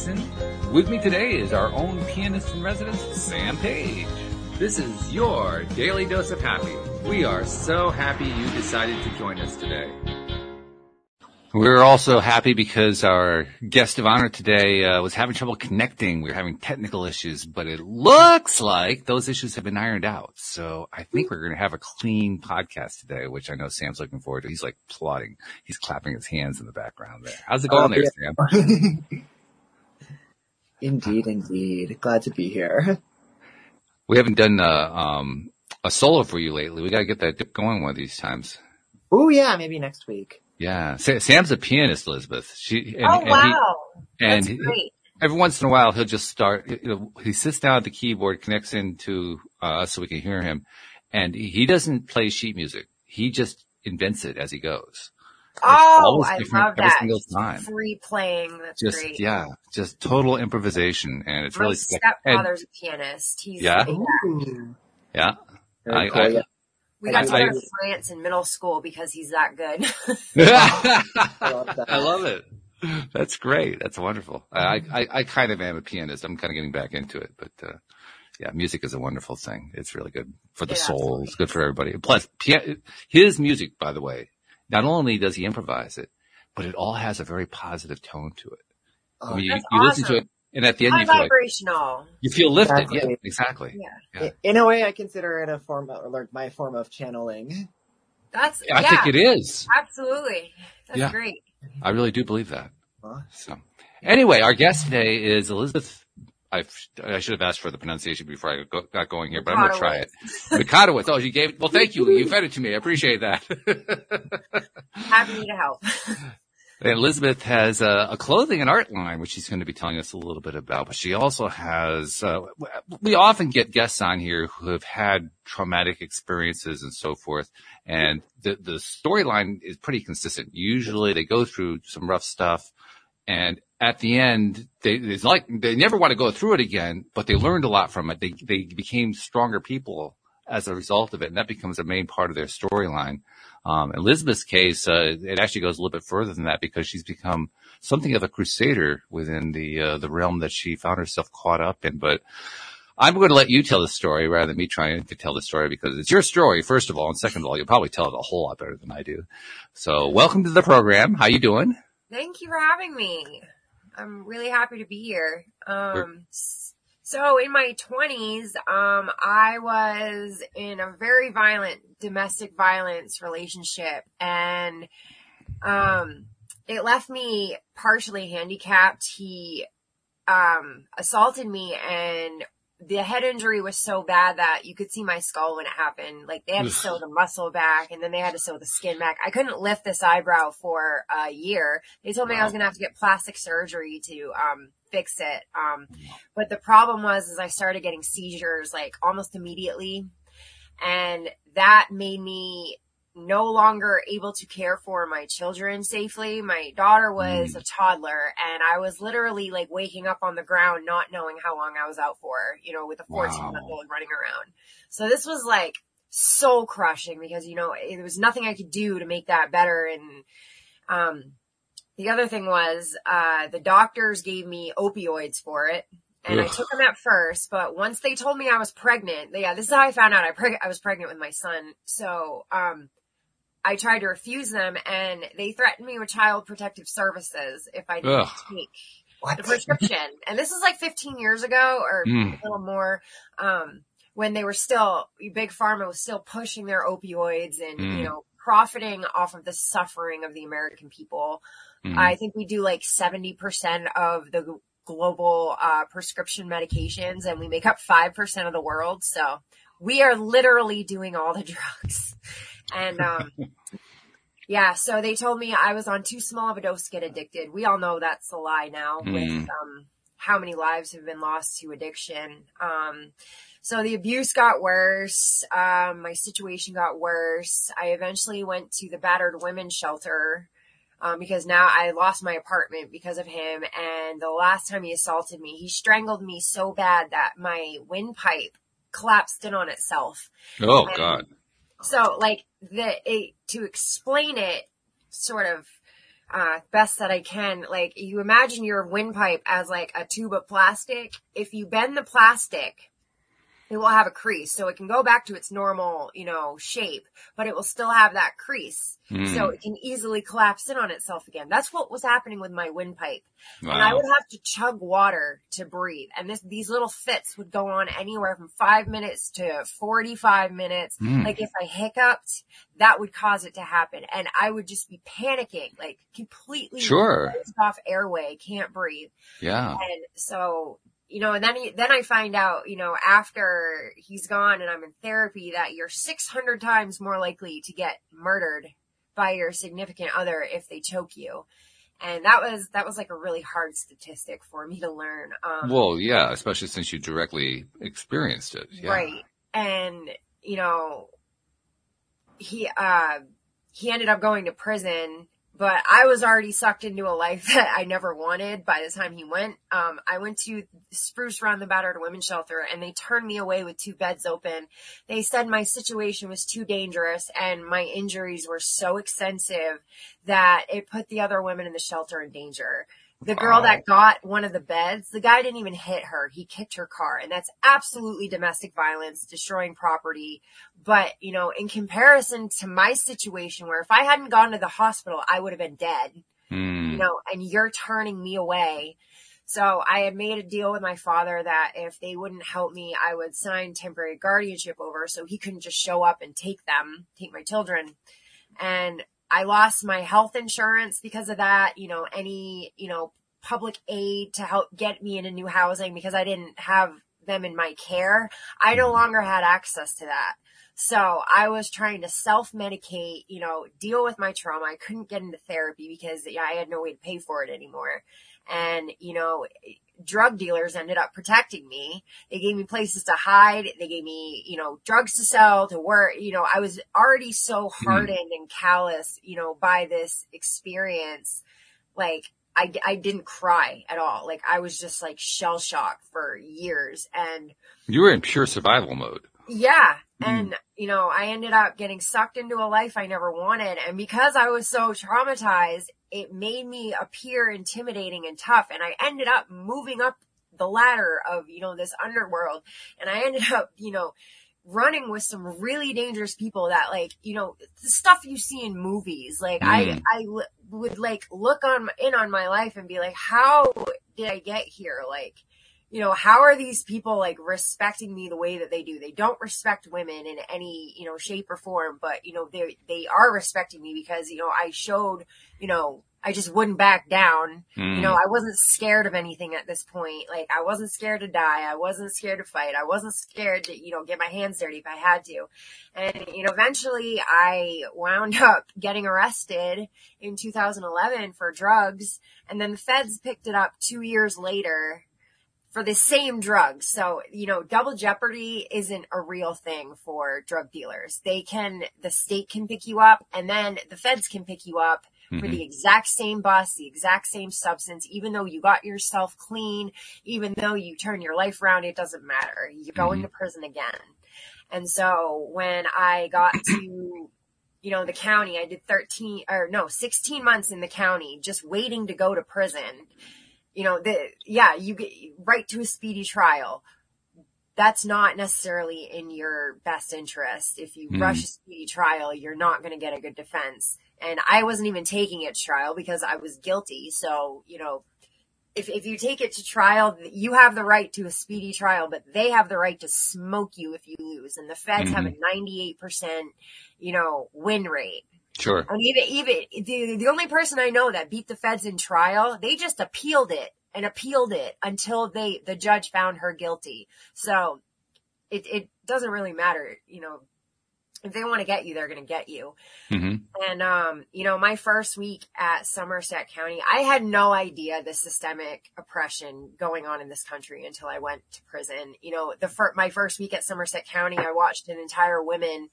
Thiessen. With me today is our own pianist in residence, Sam Page. This is your daily dose of happy. We are so happy you decided to join us today. We're also happy because our guest of honor today uh, was having trouble connecting. We were having technical issues, but it looks like those issues have been ironed out. So I think we're going to have a clean podcast today, which I know Sam's looking forward to. He's like plotting. He's clapping his hands in the background there. How's it going there, Sam? indeed, indeed. Glad to be here. We haven't done uh, um, a solo for you lately. We got to get that going one of these times. Oh yeah, maybe next week. Yeah, Sam's a pianist, Elizabeth. She. And, oh wow, and That's great. every once in a while, he'll just start. He sits down at the keyboard, connects into uh, us so we can hear him, and he doesn't play sheet music. He just invents it as he goes. Oh, I love that. Single time. Free playing. That's just, great. Yeah, just total improvisation, and it's My really. stepfather's and, a pianist. He's yeah, yeah. I, cool, I, yeah. We got to go to France in middle school because he's that good. I, love I love it. That's great. That's wonderful. I, I, I kind of am a pianist. I'm kind of getting back into it, but, uh, yeah, music is a wonderful thing. It's really good for the It soul. absolutely It's good for everybody. Plus, pia- his music, by the way, not only does he improvise it, but it all has a very positive tone to it. I oh, mean, you, That's you listen to awesome. it, and at the end, High you feel like vibrational. you feel lifted. Exactly. Yeah, exactly. Yeah. Yeah. In a way, I consider it a form of, like my form of channeling. That's I yeah, think it is. absolutely. That's Yeah. great. I really do believe that. Huh? So, anyway, our guest today is Elizabeth. I, I should have asked for the pronunciation before I go, got going here, but I'm going to try it. Mikotowicz. Oh, you gave. Well, thank you. You fed it to me. I appreciate that. Happy to help. And Elizabeth has a, a clothing and art line, which she's going to be telling us a little bit about. But she also has. Uh, we often get guests on here who have had traumatic experiences and so forth, and the the storyline is pretty consistent. Usually, they go through some rough stuff, and at the end, they it's like they never want to go through it again, but they learned a lot from it. They they became stronger people as a result of it, and that becomes a main part of their storyline. Um, Elizabeth's case, uh, it actually goes a little bit further than that because she's become something of a crusader within the uh, the realm that she found herself caught up in. But I'm going to let you tell the story rather than me trying to tell the story because it's your story, first of all, and second of all, you'll probably tell it a whole lot better than I do. So, welcome to the program. How you doing? Thank you for having me. I'm really happy to be here. Um, so in my twenties, um, I was in a very violent domestic violence relationship and, um, it left me partially handicapped. He, um, assaulted me and the head injury was so bad that you could see my skull when it happened. Like they had to sew the muscle back and then they had to sew the skin back. I couldn't lift this eyebrow for a year. They told me I was going to have to get plastic surgery to, um, fix it. Um, but the problem was, is I started getting seizures like almost immediately. And that made me no longer able to care for my children safely. My daughter was a toddler and I was literally like waking up on the ground, not knowing how long I was out for, you know, with a 14 month old running around. So this was like soul crushing because, you know, there was nothing I could do to make that better. And, um, the other thing was, uh, the doctors gave me opioids for it. And I took them at first, but once they told me I was pregnant, yeah, this is how I found out I, preg- I was pregnant with my son. So, um, I tried to refuse them and they threatened me with child protective services if I didn't Ugh. take What? the prescription. and this is like 15 years ago or Mm. a little more. Um, when they were still, Big Pharma was still pushing their opioids and, Mm. you know, profiting off of the suffering of the American people. Mhm. I think we do like 70% of the global, uh, prescription medications and we make up 5% of the world. So we are literally doing all the drugs. And, um, yeah, so they told me I was on too small of a dose to get addicted. We all know that's a lie now with, Mm. um, how many lives have been lost to addiction. Um, so the abuse got worse. Um, my situation got worse. I eventually went to the battered women's shelter. Um, because now I lost my apartment because of him. And the last time he assaulted me, he strangled me so bad that my windpipe collapsed in on itself. Oh And God. So like the, it, to explain it sort of, uh, best that I can. Like you imagine your windpipe as like a tube of plastic. If you bend the plastic, it will have a crease. So it can go back to its normal, you know, shape, but it will still have that crease. Mm. So it can easily collapse in on itself again. That's what was happening with my windpipe. Wow. And I would have to chug water to breathe. And this, these little fits would go on anywhere from five minutes to 45 minutes. Mm. Like if I hiccuped, that would cause it to happen. And I would just be panicking, like completely Sure. off airway, can't breathe. Yeah. And so, you know, and then, he, then I find out, you know, after he's gone and I'm in therapy that you're 600 times more likely to get murdered by your significant other if they choke you. And that was, that was like a really hard statistic for me to learn. Um, Well, yeah, especially since you directly experienced it. Yeah. Right. And, you know, he, uh, he ended up going to prison, but I was already sucked into a life that I never wanted by the time he went. Um, I went to Spruce Run, the battered women's shelter, and they turned me away with two beds open. They said my situation was too dangerous and my injuries were so extensive that it put the other women in the shelter in danger. The girl that got one of the beds, the guy didn't even hit her. He kicked her car and that's absolutely domestic violence, destroying property. But, you know, in comparison to my situation where if I hadn't gone to the hospital, I would have been dead, Mm. you know, and you're turning me away. So I had made a deal with my father that if they wouldn't help me, I would sign temporary guardianship over so he couldn't just show up and take them, take my children. And I lost my health insurance because of that, you know, any, you know, public aid to help get me into new housing because I didn't have them in my care. I no mm-hmm. longer had access to that. So I was trying to self medicate, you know, deal with my trauma. I couldn't get into therapy because yeah, I had no way to pay for it anymore. And, you know, drug dealers ended up protecting me. They gave me places to hide. They gave me, you know, drugs to sell, to work. You know, I was already so hardened and callous, you know, by this experience. Like, I, I didn't cry at all. Like, I was just like shell shocked for years. And You were in pure survival mode. yeah. Mm. And, you know, I ended up getting sucked into a life I never wanted. And because I was so traumatized, it made me appear intimidating and tough. And I ended up moving up the ladder of, you know, this underworld. And I ended up, you know, running with some really dangerous people that like, you know, the stuff you see in movies. Like I, Mm. I l- would like look on in on my life and be like, how did I get here? Like, you know, how are these people like respecting me the way that they do? They don't respect women in any, you know, shape or form, but you know, they, they are respecting me because, you know, I showed, you know, I just wouldn't back down. Mm. You know, I wasn't scared of anything at this point. Like I wasn't scared to die. I wasn't scared to fight. I wasn't scared to, you know, get my hands dirty if I had to. And, you know, eventually I wound up getting arrested in 2011 for drugs. And then the feds picked it up two years later for the same drugs. So, you know, double jeopardy isn't a real thing for drug dealers. They can, the state can pick you up and then the feds can pick you up for Mhm. the exact same bus, the exact same substance, even though you got yourself clean, even though you turn your life around, it doesn't matter. You're going to prison again. And so when I got to, you know, the county, I did 13 or no, 16 months in the county just waiting to go to prison. You know, the, yeah, you get right to a speedy trial. That's not necessarily in your best interest. If you Mm. rush a speedy trial, you're not going to get a good defense. And I wasn't even taking it to trial because I was guilty. So, you know, if, if you take it to trial, you have the right to a speedy trial, but they have the right to smoke you if you lose. And the feds have a mm-hmm. 98%, you know, win rate. Sure. And even, even, the, the only person I know that beat the feds in trial, they just appealed it and appealed it until they, the judge found her guilty. So it, it doesn't really matter, you know, if they want to get you, they're going to get you. hmm And, um, you know, my first week at Somerset County, I had no idea the systemic oppression going on in this country until I went to prison. You know, the fir- my first week at Somerset County, I watched an entire women,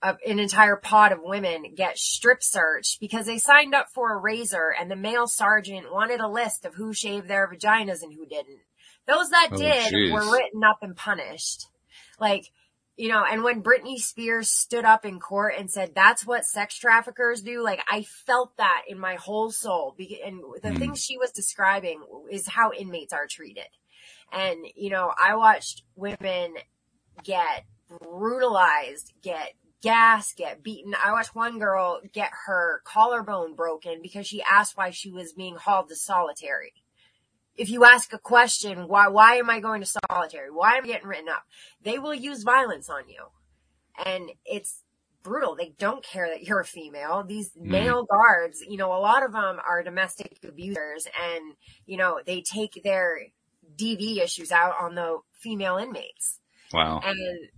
uh, an entire pod of women get strip searched because they signed up for a razor and the male sergeant wanted a list of who shaved their vaginas and who didn't. Those that Oh, did jeez. were written up and punished. Like, you know, and when Britney Spears stood up in court and said that's what sex traffickers do, like I felt that in my whole soul. And the mm. things she was describing is how inmates are treated. And, you know, I watched women get brutalized, get gas, get beaten. I watched one girl get her collarbone broken because she asked why she was being hauled to solitary. If you ask a question, why, why am I going to solitary? Why am I getting written up? They will use violence on you. And it's brutal. They don't care that you're a female. These mm. male guards, you know, a lot of them are domestic abusers and, you know, they take their DV issues out on the female inmates. Wow. And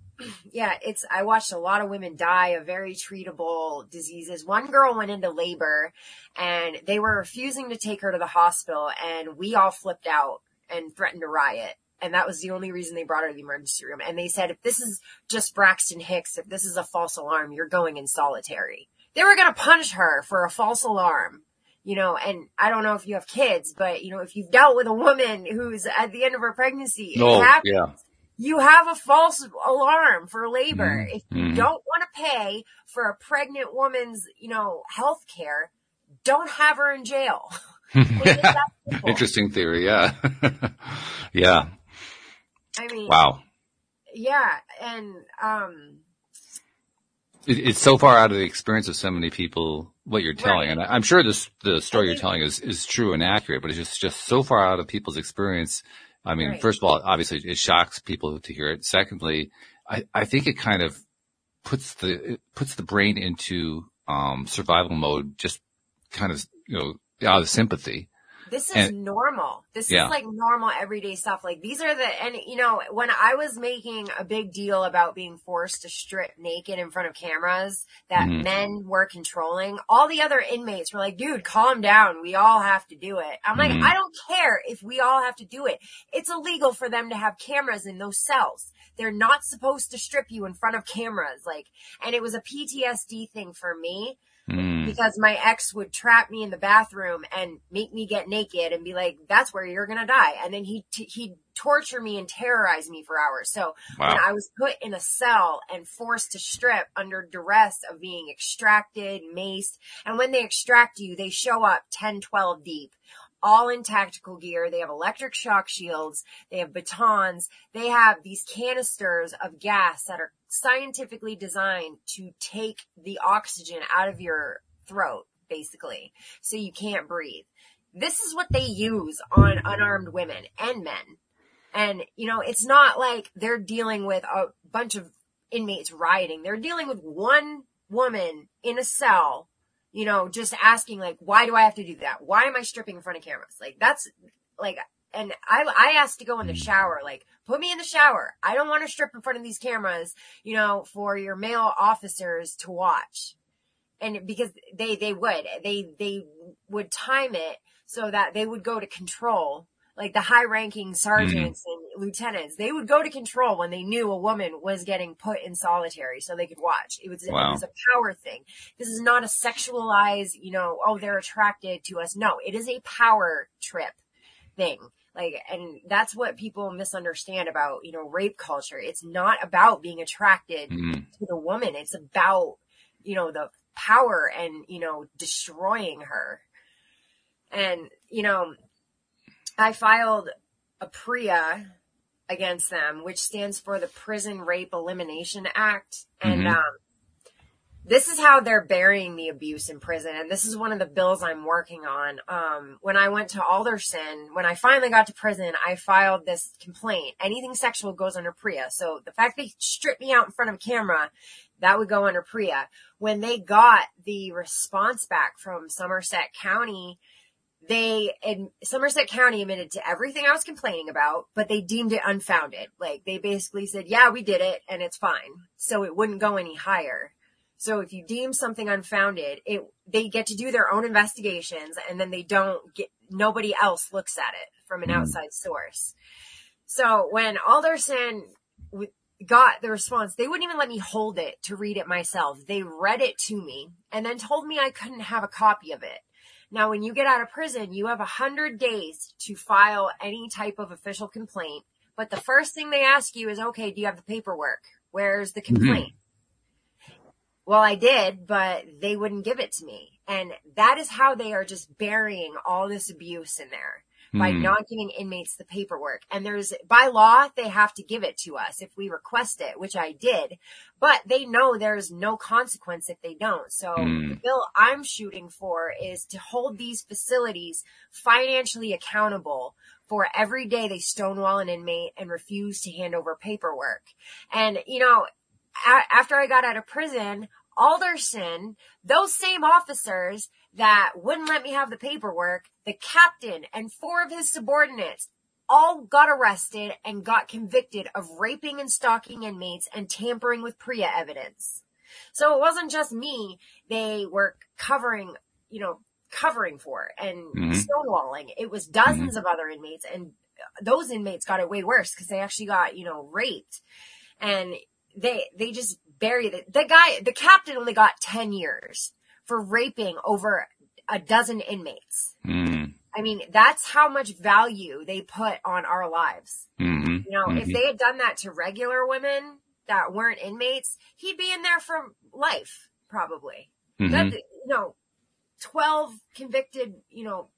yeah, it's, I watched a lot of women die of very treatable diseases. One girl went into labor and they were refusing to take her to the hospital and we all flipped out and threatened to riot. And that was the only reason they brought her to the emergency room. And they said, if this is just Braxton Hicks, if this is a false alarm, you're going in solitary. They were going to punish her for a false alarm you know, and I don't know if you have kids, but you know, if you've dealt with a woman who's at the end of her pregnancy, oh, happens, yeah you have a false alarm for labor. Mm-hmm. If you mm-hmm. don't want to pay for a pregnant woman's, you know, health care, don't have her in jail. Interesting theory. Yeah. yeah. I mean, wow. Yeah. And, um, it, it's so far out of the experience of so many people what you're telling, right. and I'm sure this the story you're telling is is true and accurate, but it's just just so far out of people's experience I mean, right. first of all, obviously it shocks people to hear it. Secondly, I, I think it kind of puts the, puts the brain into, um, survival mode, just kind of, you know, out of sympathy. This is and, normal. This yeah. is like normal everyday stuff. Like these are the, and you know, when I was making a big deal about being forced to strip naked in front of cameras that mm-hmm. men were controlling, all the other inmates were like, dude, calm down. We all have to do it. I'm mm-hmm. like, I don't care if we all have to do it. It's illegal for them to have cameras in those cells. They're not supposed to strip you in front of cameras. Like, and it was a PTSD thing for me Mm. Because my ex would trap me in the bathroom and make me get naked and be like, that's where you're going to die. And then he, t- he'd torture me and terrorize me for hours. So wow. when I was put in a cell and forced to strip under duress of being extracted, maced, and when they extract you, they show up 10, 12 deep all in tactical gear. They have electric shock shields. They have batons. They have these canisters of gas that are scientifically designed to take the oxygen out of your throat, basically, so you can't breathe. This is what they use on unarmed women and men. And, you know, it's not like they're dealing with a bunch of inmates rioting. They're dealing with one woman in a cell you know, just asking like, why do I have to do that? Why am I stripping in front of cameras? Like that's like, and I, I asked to go in the shower, like, put me in the shower. I don't want to strip in front of these cameras, you know, for your male officers to watch. And because they, they would, they, they would time it so that they would go to control like the high ranking sergeants mm-hmm. Lieutenants, they would go to control when they knew a woman was getting put in solitary so they could watch. It was, wow. it was a power thing. This is not a sexualized, you know, oh, they're attracted to us. No, it is a power trip thing. Like, and that's what people misunderstand about, you know, rape culture. It's not about being attracted mm-hmm. to the woman. It's about, you know, the power and, you know, destroying her. And, you know, I filed a PREA against them, which stands for the Prison Rape Elimination Act. And, mm-hmm. um, this is how they're burying the abuse in prison. And this is one of the bills I'm working on. Um, when I went to Alderson, when I finally got to prison, I filed this complaint. Anything sexual goes under PREA. So the fact they stripped me out in front of a camera, that would go under PREA. When they got the response back from Somerset County, they in Somerset County admitted to everything I was complaining about, but they deemed it unfounded. Like they basically said, yeah, we did it and it's fine. So it wouldn't go any higher. So if you deem something unfounded, it, they get to do their own investigations and then they don't get, nobody else looks at it from an mm-hmm. outside source. So when Alderson got the response, they wouldn't even let me hold it to read it myself. They read it to me and then told me I couldn't have a copy of it. Now, when you get out of prison, you have a hundred days to file any type of official complaint. But the first thing they ask you is, okay, do you have the paperwork? Where's the mm-hmm. complaint? Well, I did, but they wouldn't give it to me. And that is how they are just burying all this abuse in there by Hmm. not giving inmates the paperwork. And there's, by law, they have to give it to us if we request it, which I did, but they know there's no consequence if they don't. So Hmm. the bill I'm shooting for is to hold these facilities financially accountable for every day they stonewall an inmate and refuse to hand over paperwork. And, you know, after I got out of prison, Alderson, those same officers that wouldn't let me have the paperwork, the captain and four of his subordinates all got arrested and got convicted of raping and stalking inmates and tampering with PREA evidence. So it wasn't just me they were covering, you know, covering for and Mhm. stonewalling. It was dozens of other inmates and those inmates got it way worse because they actually got, you know, raped and they, they just buried it. The guy, the captain only got 10 years for raping over a dozen inmates. Hmm. I mean, that's how much value they put on our lives. hmm You know, if Mhm. they had done that to regular women that weren't inmates, he'd be in there for life, probably. hmm That, you know, 12 convicted, you know,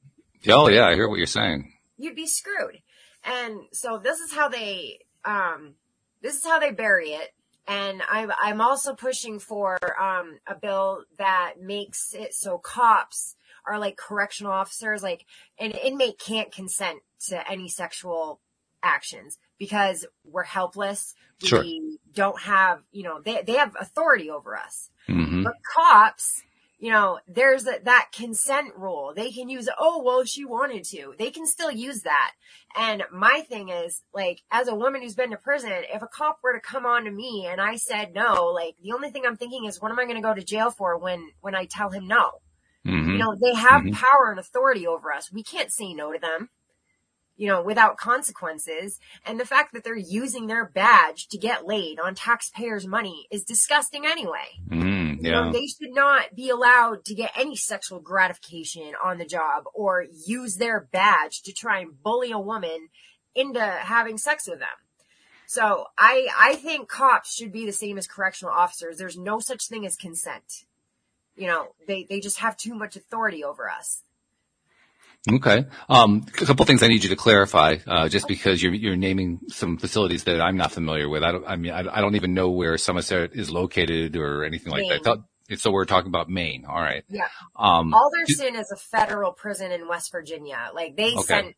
Oh yeah, I hear what you're saying. you'd be screwed. And so this is how they, um, this is how they bury it. And I'm, I'm also pushing for, um, a bill that makes it so cops are like correctional officers, like an inmate can't consent to any sexual actions because we're helpless. Sure. We don't have, you know, they, they have authority over us. hmm But cops, you know, there's a, that consent rule. They can use, oh, well, if she wanted to, they can still use that. And my thing is, like, as a woman who's been to prison, if a cop were to come on to me and I said no, like, the only thing I'm thinking is, what am I going to go to jail for when, when I tell him no? hmm You know, they have Mhm. power and authority over us. We can't say no to them, you know, without consequences. And the fact that they're using their badge to get laid on taxpayers' money is disgusting anyway. Mm, You know, they should not be allowed to get any sexual gratification on the job or use their badge to try and bully a woman into having sex with them. So I, I think cops should be the same as correctional officers. There's no such thing as consent. You know, they, they just have too much authority over us. Okay. Um, a couple things I need you to clarify, uh, just because you're, you're naming some facilities that I'm not familiar with. I don't, I mean, I, I don't even know where Somerset is located or anything like that. I Maine. thought, so we're talking about Maine. All right. Yeah. Um, Alderson is a federal prison in West Virginia. Like they Okay. sent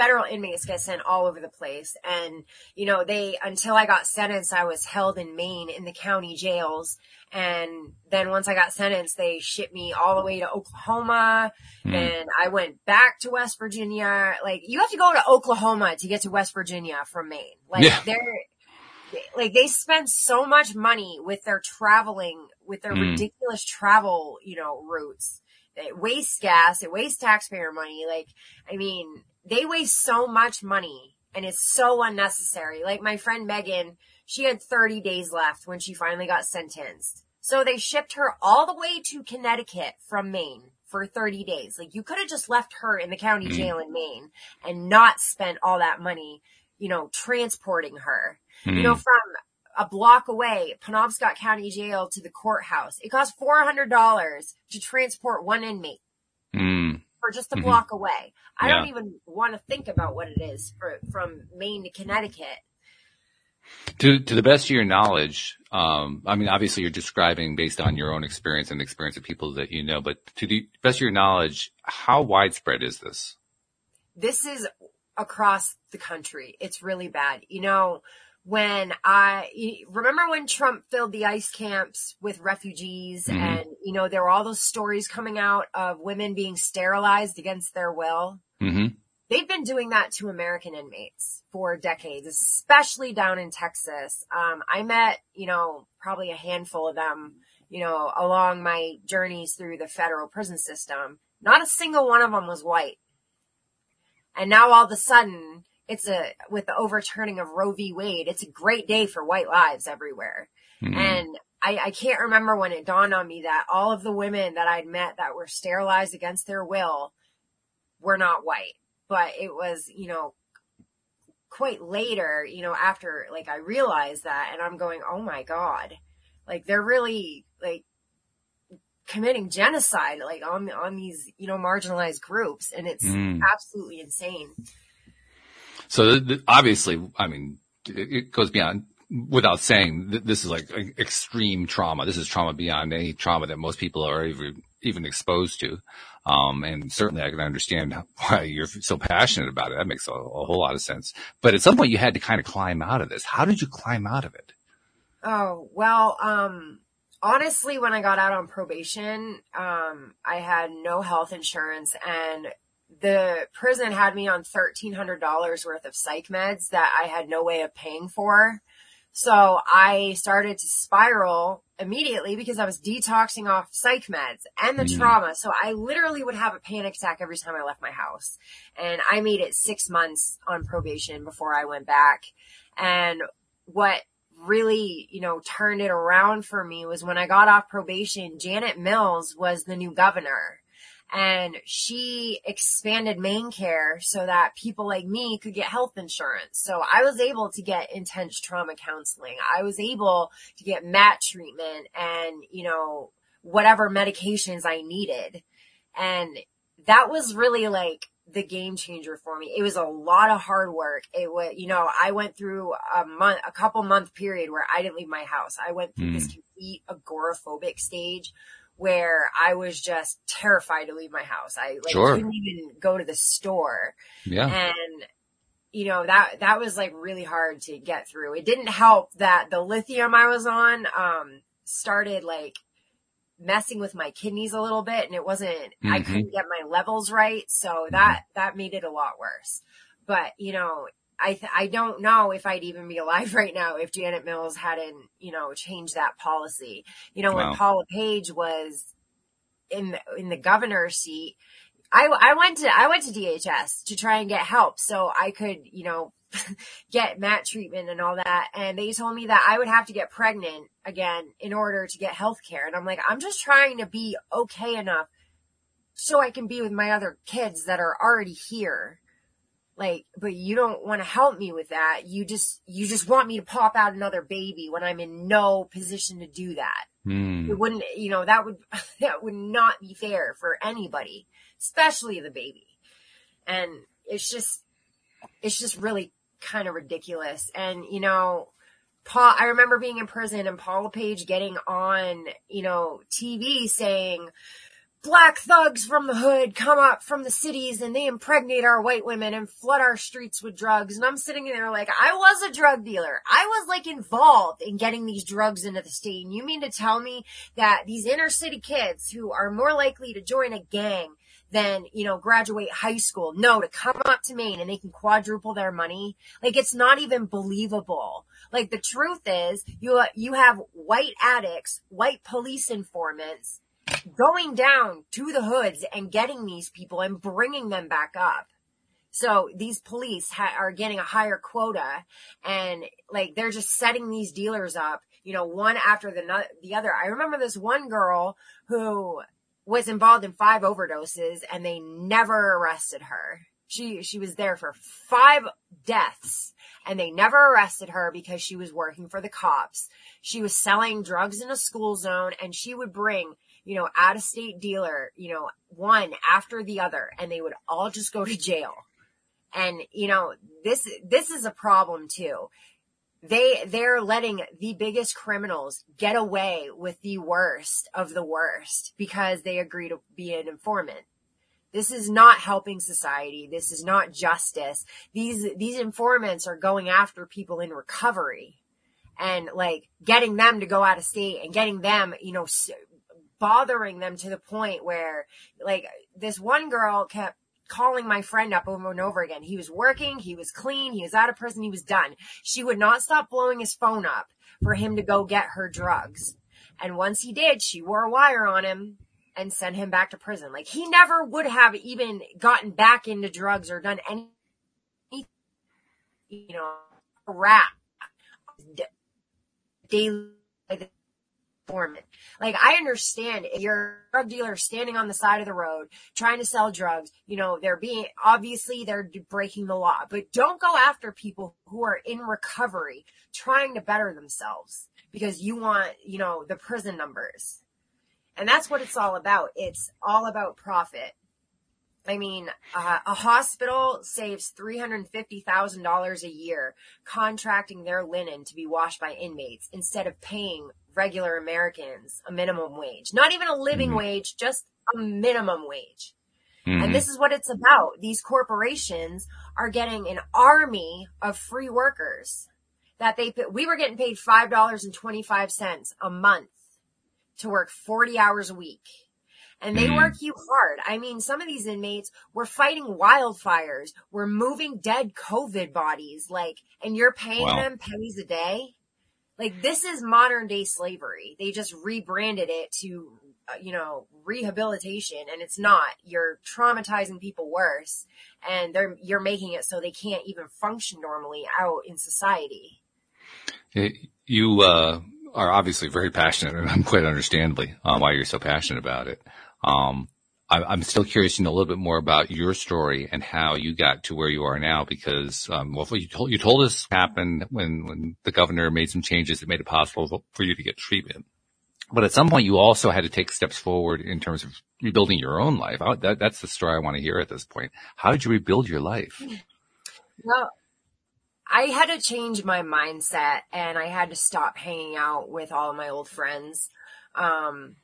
federal inmates get sent all over the place. And, you know, they, until I got sentenced, I was held in Maine in the county jails. And then once I got sentenced, they shipped me all the way to Oklahoma. Hmm. And I went back to West Virginia. Like you have to go to Oklahoma to get to West Virginia from Maine. Like Yeah. they're, like they spend so much money with their traveling, with their Mm. ridiculous travel, you know, routes. It wastes gas, it wastes taxpayer money. Like, I mean, they waste so much money and it's so unnecessary. Like my friend Megan, she had 30 days left when she finally got sentenced. So they shipped her all the way to Connecticut from Maine for 30 days. Like you could have just left her in the county Mm. jail in Maine and not spent all that money, you know, transporting her you hmm. know, from a block away, Penobscot County Jail to the courthouse. It hundred dollars to transport one inmate For just a Mhm. block away. I don't even want to think about what it is for from Maine to Connecticut. To, to the best of your knowledge, um, I mean, obviously you're describing based on your own experience and the experience of people that you know, but to the best of your knowledge, how widespread is this? This is across the country. It's really bad. You know, when I remember when Trump filled the ICE camps with refugees Mhm. and you know there were all those stories coming out of women being sterilized against their will. hmm they've been doing that to American inmates for decades, especially down in Texas. Um, I met, you know, probably a handful of them, you know, along my journeys through the federal prison system. Not a single one of them was white. And now all of a sudden, it's a, with the overturning of Roe v. Wade, it's a great day for white lives everywhere. hmm And I, I can't remember when it dawned on me that all of the women that I'd met that were sterilized against their will were not white, but it was, you know, quite later, you know, after like I realized that and I'm going, oh my God, like they're really like committing genocide like on on these you know marginalized groups and it's Mm. absolutely insane So th- th- obviously, I mean, it it goes beyond without saying th- this is like extreme trauma. This is trauma beyond any trauma that most people are even, even exposed to. Um, and certainly I can understand why you're so passionate about it. That makes a, a whole lot of sense. But at some point you had to kind of climb out of this. How did you climb out of it? Oh, well, um, honestly, when I got out on probation, um, I had no health insurance and the prison had me on $1,300 worth of psych meds that I had no way of paying for. So I started to spiral immediately because I was detoxing off psych meds and the Mm. trauma. So I literally would have a panic attack every time I left my house. And I made it six months on probation before I went back. And what really, you know, turned it around for me was when I got off probation, Janet Mills was the new governor and she expanded MaineCare so that people like me could get health insurance. So I was able to get intense trauma counseling. I was able to get MAT treatment and, you know, whatever medications I needed. And that was really like the game changer for me. It was a lot of hard work. It was, you know, I went through a month, a couple month period where I didn't leave my house. I went through this mm. complete agoraphobic stage where I was just terrified to leave my house. I like Sure. couldn't even go to the store. Yeah. And you know, that that was like really hard to get through. It didn't help that the lithium I was on um started like messing with my kidneys a little bit and it wasn't I Mhm. couldn't get my levels right, so that that made it a lot worse. But, you know, I th- I don't know if I'd even be alive right now if Janet Mills hadn't, you know, changed that policy. You know, Wow. when Paul LePage was in the, in the governor's seat, I, I went to, I went to DHS to try and get help so I could, you know, get MAT treatment and all that. And they told me that I would have to get pregnant again in order to get health care. And I'm like, I'm just trying to be okay enough so I can be with my other kids that are already here. Like, but you don't want to help me with that. You just, you just want me to pop out another baby when I'm in no position to do that Mm. it wouldn't you know that would that would not be fair for anybody especially the baby and it's just it's just really kind of ridiculous and you know paul i remember being in prison and Paul LePage getting on you know tv saying black thugs from the hood come up from the cities and they impregnate our white women and flood our streets with drugs. And I'm sitting there like, I was a drug dealer. I was like involved in getting these drugs into the state. And you mean to tell me that these inner city kids who are more likely to join a gang than, you know, graduate high school, no, to come up to Maine and they can quadruple their money? Like it's not even believable. Like the truth is you, you have white addicts, white police informants, going down to the hoods and getting these people and bringing them back up. So these police ha- are getting a higher quota and like they're just setting these dealers up, you know, one after the, no- the other. I remember this one girl who was involved in five overdoses and they never arrested her. She, she was there for five deaths and they never arrested her because she was working for the cops. She was selling drugs in a school zone and she would bring you know, out of state dealer, you know, one after the other, and they would all just go to jail. And, you know, this, this is a problem too. They, they're letting the biggest criminals get away with the worst of the worst because they agree to be an informant. This is not helping society. This is not justice. These, these informants are going after people in recovery and like getting them to go out of state and getting them, you know, bothering them to the point where like this one girl kept calling my friend up over and over again. He was working, he was clean, he was out of prison, he was done. She would not stop blowing his phone up for him to go get her drugs. And once he did, she wore a wire on him and sent him back to prison. Like he never would have even gotten back into drugs or done any, you know, rap daily informant. Like I understand if you're a drug dealer standing on the side of the road trying to sell drugs, you know, they're being obviously they're breaking the law, but don't go after people who are in recovery trying to better themselves because you want, you know, the prison numbers. And that's what it's all about. It's all about profit. I mean, uh, a hospital saves $350,000 a year contracting their linen to be washed by inmates instead of paying regular Americans a minimum wage. Not even a living mm-hmm. wage, just a minimum wage. Mm-hmm. And this is what it's about. These corporations are getting an army of free workers that they, we were getting paid $5.25 a month to work 40 hours a week and they mm. work you hard. I mean, some of these inmates were fighting wildfires, were moving dead COVID bodies, like, and you're paying wow. them pennies a day. Like, this is modern day slavery. They just rebranded it to, uh, you know, rehabilitation, and it's not. You're traumatizing people worse, and they're you're making it so they can't even function normally out in society. You uh, are obviously very passionate, and I'm quite understandably uh, why you're so passionate about it. Um, I, am still curious to know a little bit more about your story and how you got to where you are now because, um, well, you told, you told us happened when, when the governor made some changes that made it possible for you to get treatment. But at some point you also had to take steps forward in terms of rebuilding your own life. I, that, that's the story I want to hear at this point. How did you rebuild your life? Well, I had to change my mindset and I had to stop hanging out with all my old friends. Um,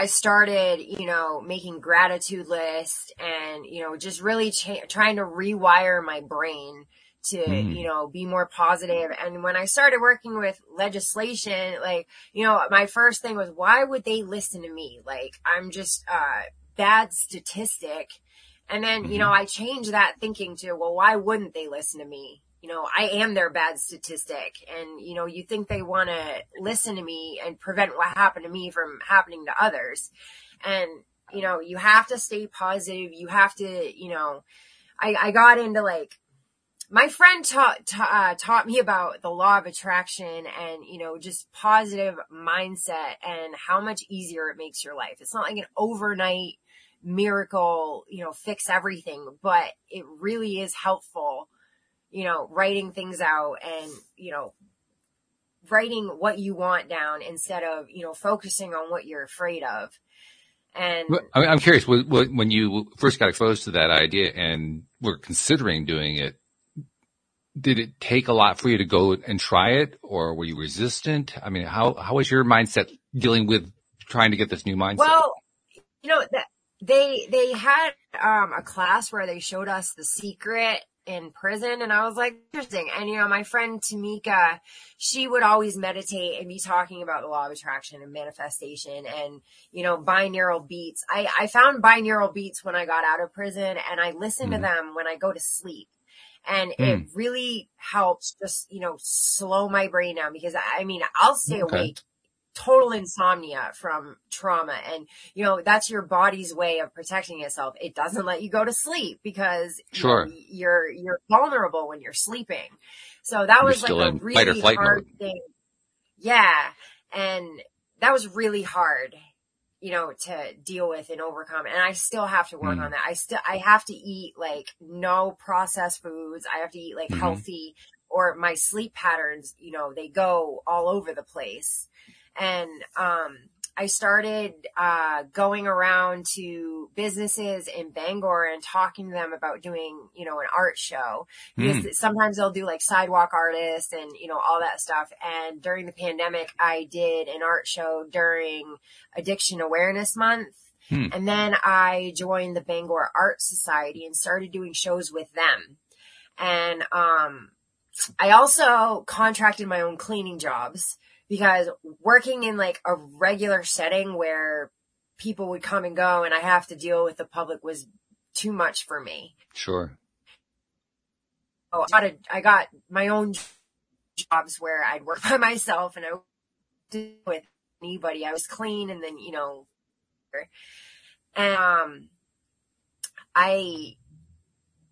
I started, you know, making gratitude lists and, you know, just really cha- trying to rewire my brain to, mm. you know, be more positive. And when I started working with legislation, like, you know, my first thing was, why would they listen to me? Like, I'm just a bad statistic. And then, mm-hmm. you know, mm-hmm. I changed that thinking to, well, why wouldn't they listen to me? You know, I am their bad statistic. And, you know, you think they want to listen to me and prevent what happened to me from happening to others. And, you know, you have to stay positive. You have to, you know, I, I got into like, my friend taught, ta- uh, taught me about the law of attraction and, you know, just positive mindset and how much easier it makes your life. It's not like an overnight miracle, you know, fix everything, but it really is helpful you know, writing things out and, you know, writing what you want down instead of, you know, focusing on what you're afraid of. And I'm curious, when you first got exposed to that idea and were considering doing it, did it take a lot for you to go and try it or were you resistant? I mean, how, how was your mindset dealing with trying to get this new mindset? Well, you know, they, they had, um, a class where they showed us the secret in prison and I was like, interesting. And you know, my friend Tamika, she would always meditate and be talking about the law of attraction and manifestation and, you know, binaural beats. I, I found binaural beats when I got out of prison and I listen mm. to them when I go to sleep. And mm. it really helps just, you know, slow my brain down because I mean, I'll stay okay. awake total insomnia from trauma. And, you know, that's your body's way of protecting itself. It doesn't let you go to sleep because sure. you know, you're, you're vulnerable when you're sleeping. So that was like a really hard mode. thing. Yeah. And that was really hard, you know, to deal with and overcome. And I still have to work mm. on that. I still, I have to eat like no processed foods. I have to eat like mm-hmm. healthy or my sleep patterns, you know, they go all over the place and um, I started uh, going around to businesses in Bangor and talking to them about doing, you know, an art show because mm. sometimes they'll do like sidewalk artists and you know all that stuff. And during the pandemic, I did an art show during Addiction Awareness Month. Hmm. And then I joined the Bangor Art Society and started doing shows with them. And um, I also contracted my own cleaning jobs because working in like a regular setting where people would come and go and I have to deal with the public was too much for me. Sure. Oh, I got, a, I got my own jobs where I'd work by myself and I would with anybody. I was clean and then, you know, and, um, I,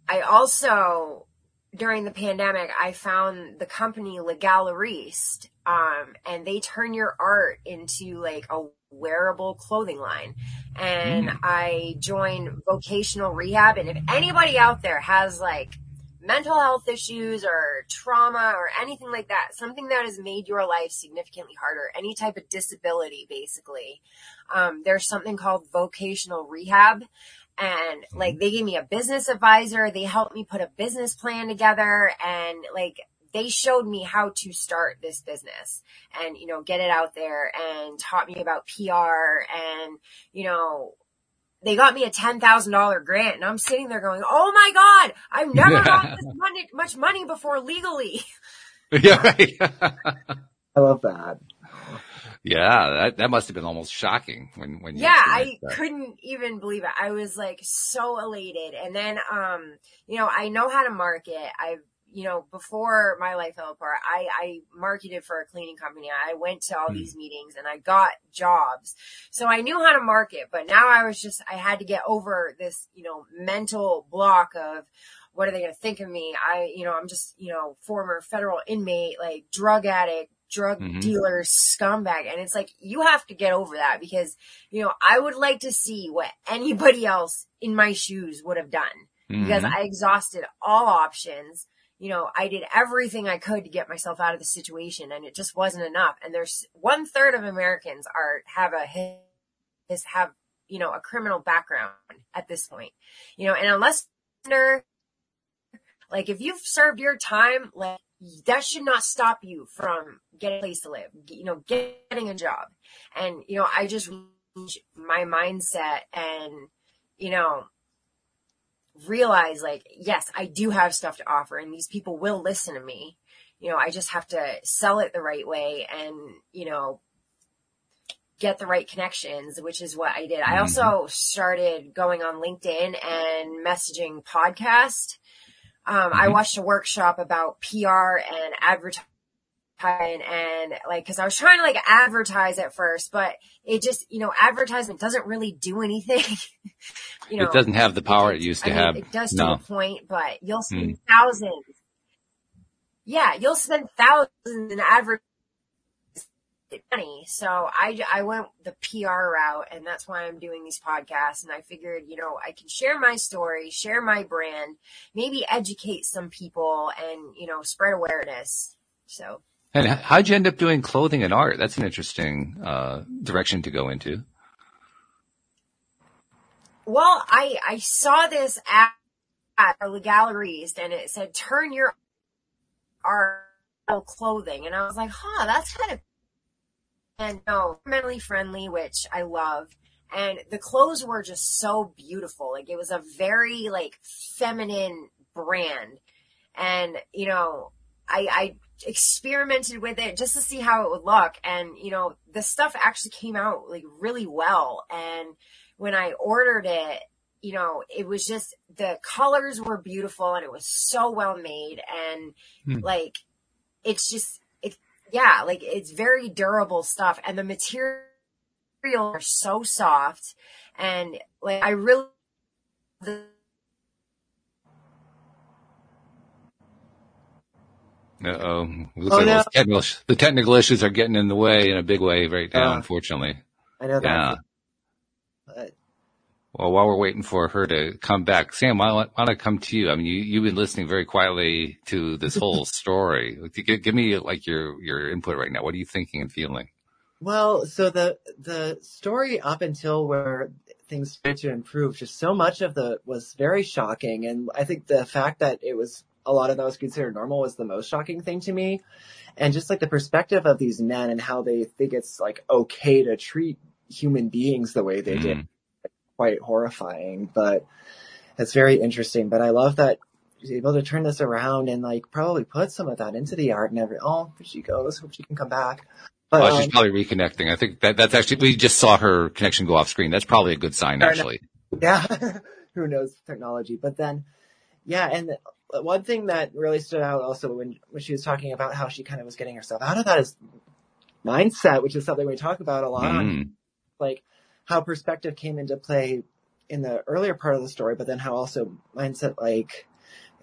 I also during the pandemic, I found the company Legaleriste, um, and they turn your art into like a wearable clothing line. And Mm. I joined vocational rehab. And if anybody out there has like mental health issues or trauma or anything like that, something that has made your life significantly harder, any type of disability, basically, um, there's something called vocational rehab. And like they gave me a business advisor, they helped me put a business plan together and like they showed me how to start this business and, you know, get it out there and taught me about PR and, you know, they got me a $10,000 grant and I'm sitting there going, Oh my God, I've never Yeah. got this money, much money before legally. yeah, right. I love that. yeah, that, that must have been almost shocking when, when you yeah, I that. couldn't even believe it. I was like so elated. And then, um, you know, I know how to market. I've, you know, before my life fell apart, I, I marketed for a cleaning company. I went to all Hmm. these meetings and I got jobs. So I knew how to market, but now I was just, I had to get over this, you know, mental block of, what are they going to think of me? I, you know, I'm just, you know, former federal inmate, like drug addict, drug Mhm. dealer, scumbag. And it's like, you have to get over that because, you know, I would like to see what anybody else in my shoes would have done because Mhm. I exhausted all options. You know, I did everything I could to get myself out of the situation and it just wasn't enough. And there's one third of Americans are, have a, his, have, you know, a criminal background at this point, you know, and unless you're like if you've served your time, like that should not stop you from getting a place to live, you know, getting a job. And, you know, I just, my mindset and, you know, realize like, yes, I do have stuff to offer and these people will listen to me. You know, I just have to sell it the right way and, you know, get the right connections, which is what I did. I also started going on LinkedIn and messaging podcast. Um, I Mhm. watched a workshop about PR and advertising and like, cause I was trying to like advertise at first, but it just, you know, advertisement doesn't really do anything. you know, it doesn't have the power it used to I mean, have. It does to a point, but you'll spend Mm. thousands. Yeah, you'll spend thousands in advertising money. So I, I went the PR route and that's why I'm doing these podcasts. And I figured, you know, I can share my story, share my brand, maybe educate some people and, you know, spread awareness. So And how'd you end up doing clothing and art? That's an interesting uh, direction to go into. Well, I I saw this ad at the galleries and it said turn your art clothing and I was like, huh, that's kind of and no, mentally friendly, which I love. And the clothes were just so beautiful. Like it was a very like feminine brand. And, you know, I, I experimented with it just to see how it would look. And, you know, the stuff actually came out like really well. And when I ordered it, you know, it was just the colors were beautiful and it was so well made. And Hmm. like, it's just, it, yeah, like it's very durable stuff. And the material are so soft. And like, I really, the, Uh-oh. Looks Oh, like no. technical, the technical issues are getting in the way in a big way right now, Uh, unfortunately. I know Yeah. that. But Well, while we're waiting for her to come back, Sam, why don't, why don't I come to you? I mean, you, you've been listening very quietly to this whole story. Give, give me like your, your input right now. What are you thinking and feeling? Well, so the the story up until where things started to improve, just so much of the was very shocking, and I think the fact that it was a lot of that was considered normal was the most shocking thing to me, and just like the perspective of these men and how they think it's like okay to treat human beings the way they did, Mm. quite horrifying, but it's very interesting. But I love that she's able to turn this around and like probably put some of that into the art and every. Oh, there she goes. Hope she can come back. But oh, she's um, probably reconnecting. I think that that's actually, we just saw her connection go off screen. That's probably a good sign, enough. actually. yeah, who knows technology? But then, yeah, and one thing that really stood out also when when she was talking about how she kind of was getting herself out of that is mindset, which is something we talk about a lot Mm. like how perspective came into play in the earlier part of the story, but then how also mindset like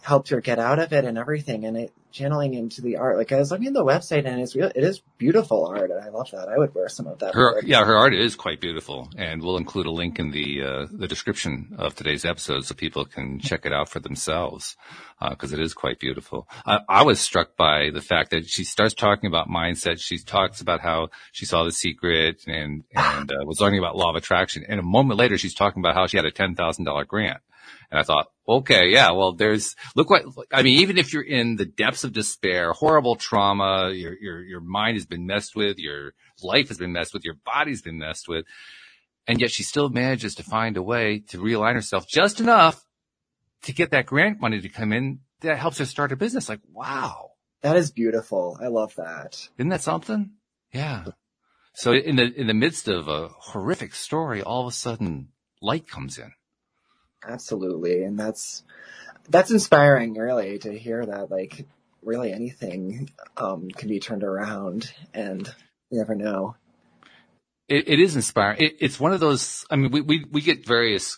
helped her get out of it and everything and it channeling into the art. Like I was looking at the website and it's real, it is beautiful art and I love that. I would wear some of that. Her, yeah, her art is quite beautiful and we'll include a link in the, uh, the description of today's episode so people can check it out for themselves. Uh, cause it is quite beautiful. I, I was struck by the fact that she starts talking about mindset. She talks about how she saw the secret and, and, uh, was learning about law of attraction. And a moment later, she's talking about how she had a $10,000 grant. And I thought, okay, yeah, well, there's, look what, I mean, even if you're in the depths of despair, horrible trauma, your, your, your mind has been messed with, your life has been messed with, your body's been messed with. And yet she still manages to find a way to realign herself just enough to get that grant money to come in that helps her start a business. Like, wow. That is beautiful. I love that. Isn't that something? Yeah. So in the, in the midst of a horrific story, all of a sudden light comes in. Absolutely. And that's, that's inspiring really to hear that like really anything, um, can be turned around and you never know. It, it is inspiring. It, it's one of those, I mean, we, we, we get various,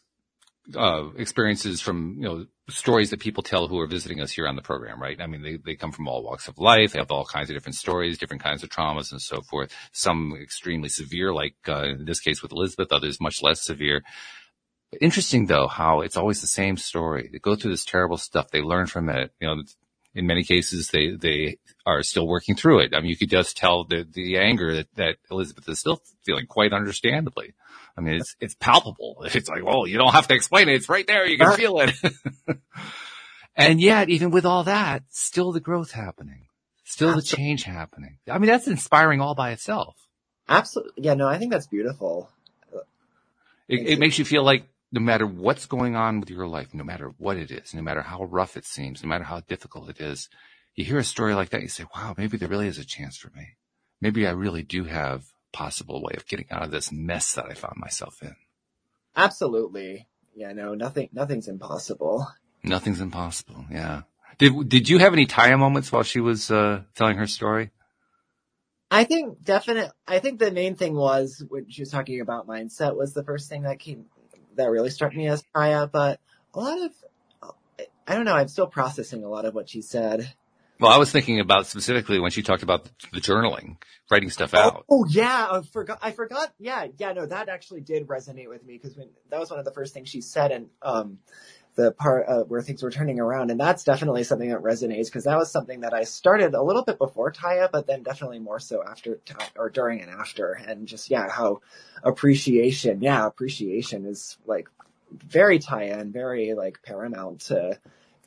uh, experiences from, you know, stories that people tell who are visiting us here on the program, right? I mean, they, they come from all walks of life. They have all kinds of different stories, different kinds of traumas and so forth. Some extremely severe, like, uh, in this case with Elizabeth, others much less severe. Interesting though, how it's always the same story. They go through this terrible stuff. They learn from it. You know, in many cases, they, they are still working through it. I mean, you could just tell the, the anger that, that Elizabeth is still feeling quite understandably. I mean, it's, it's palpable. It's like, well, you don't have to explain it. It's right there. You can feel it. and yet, even with all that, still the growth happening, still the change happening. I mean, that's inspiring all by itself. Absolutely. Yeah, no, I think that's beautiful. It, it makes you feel like no matter what's going on with your life, no matter what it is, no matter how rough it seems, no matter how difficult it is, you hear a story like that, you say, wow, maybe there really is a chance for me. Maybe I really do have possible way of getting out of this mess that I found myself in. Absolutely. Yeah, no, nothing, nothing's impossible. Nothing's impossible. Yeah. Did, did you have any Taya moments while she was, uh, telling her story? I think definite, I think the main thing was when she was talking about mindset was the first thing that came that really struck me as Taya, but a lot of, I don't know, I'm still processing a lot of what she said. Well, I was thinking about specifically when she talked about the journaling, writing stuff out. Oh, oh yeah, I forgot. I forgot. Yeah, yeah. No, that actually did resonate with me because that was one of the first things she said, and um, the part uh, where things were turning around, and that's definitely something that resonates because that was something that I started a little bit before Taya, but then definitely more so after or during and after, and just yeah, how appreciation, yeah, appreciation is like very Taya and very like paramount to